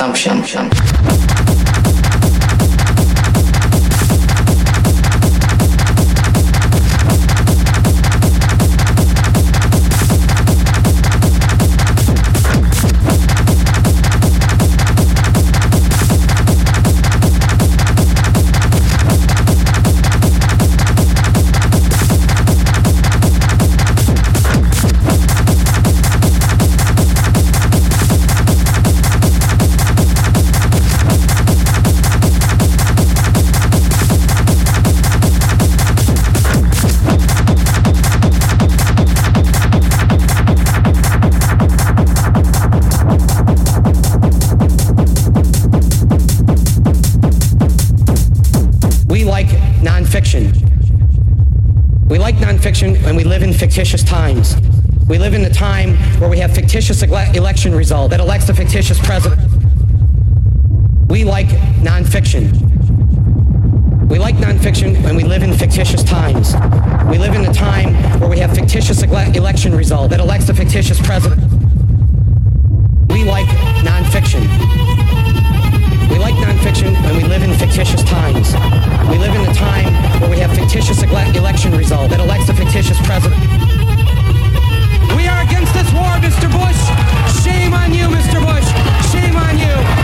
assumption. Fear and in fictitious times. We live in a time where we have fictitious ele- election result that elects a fictitious president. We like nonfiction. We like nonfiction and we live in fictitious times. We live in a time where we have fictitious ele- election result that elects a fictitious president. We like. We like nonfiction and we live in fictitious times. We live in a time where we have fictitious election result that elects a fictitious president. We are against this war, Mr. Bush. Shame on you, Mr. Bush. Shame on you.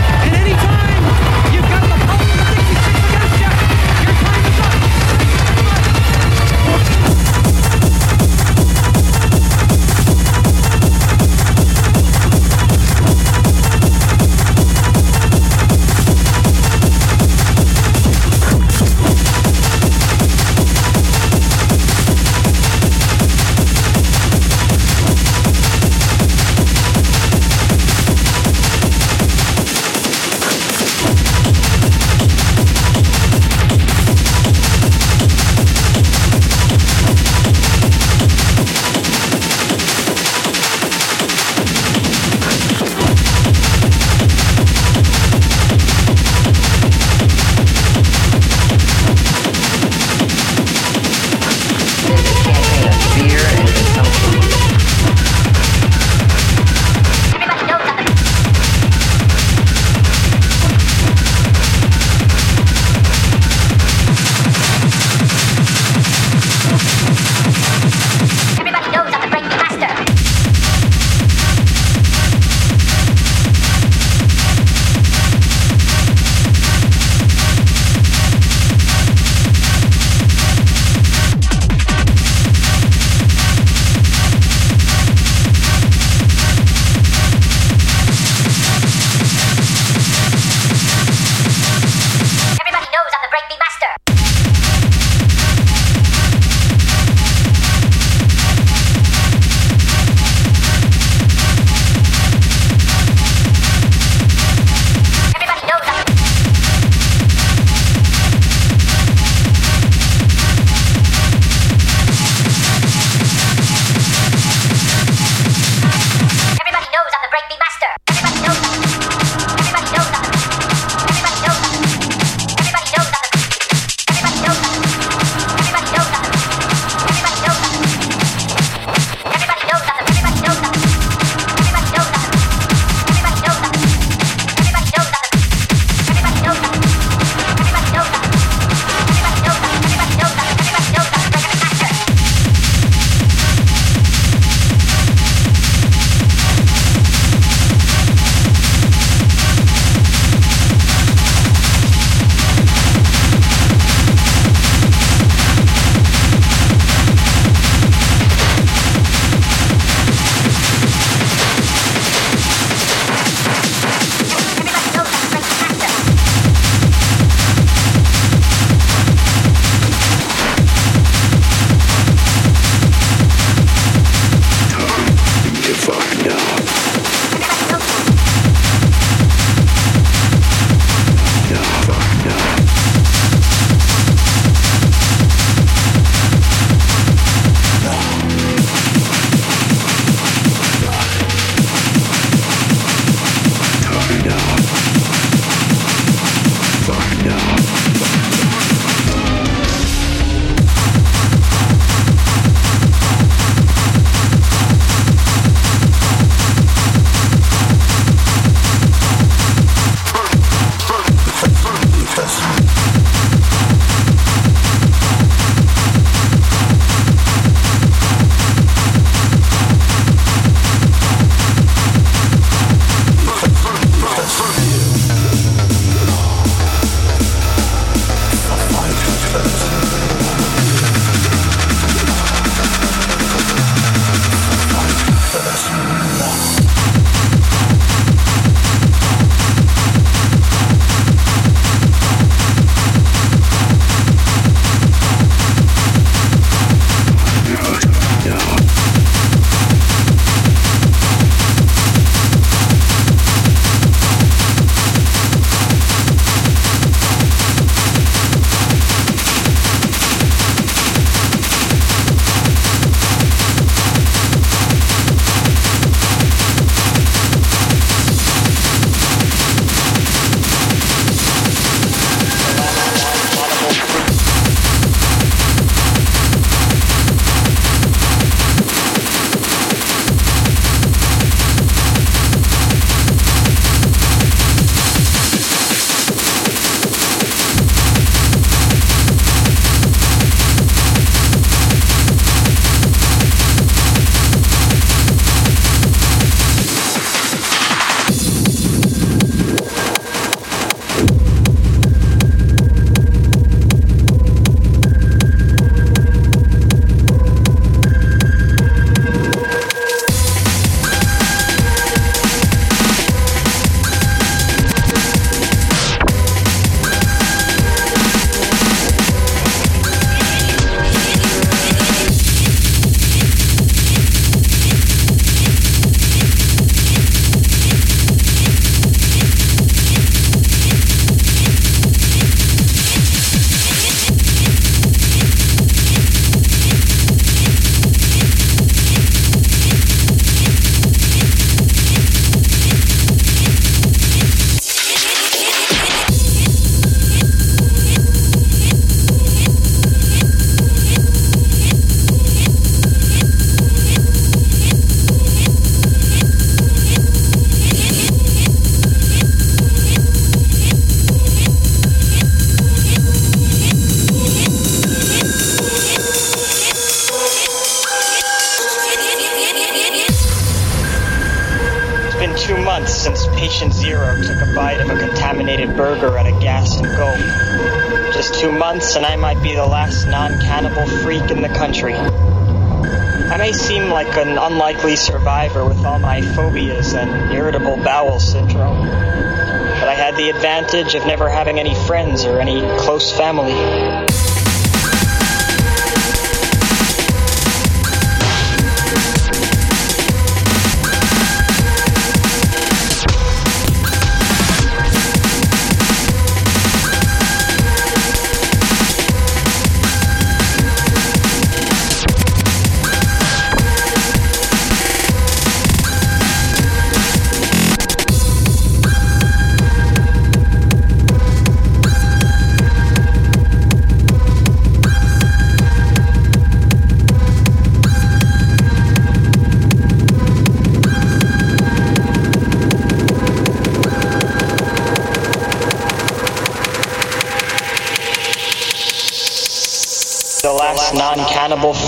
Survivor with all my phobias and irritable bowel syndrome, but I had the advantage of never having any friends or any close family.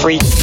Non-cannibal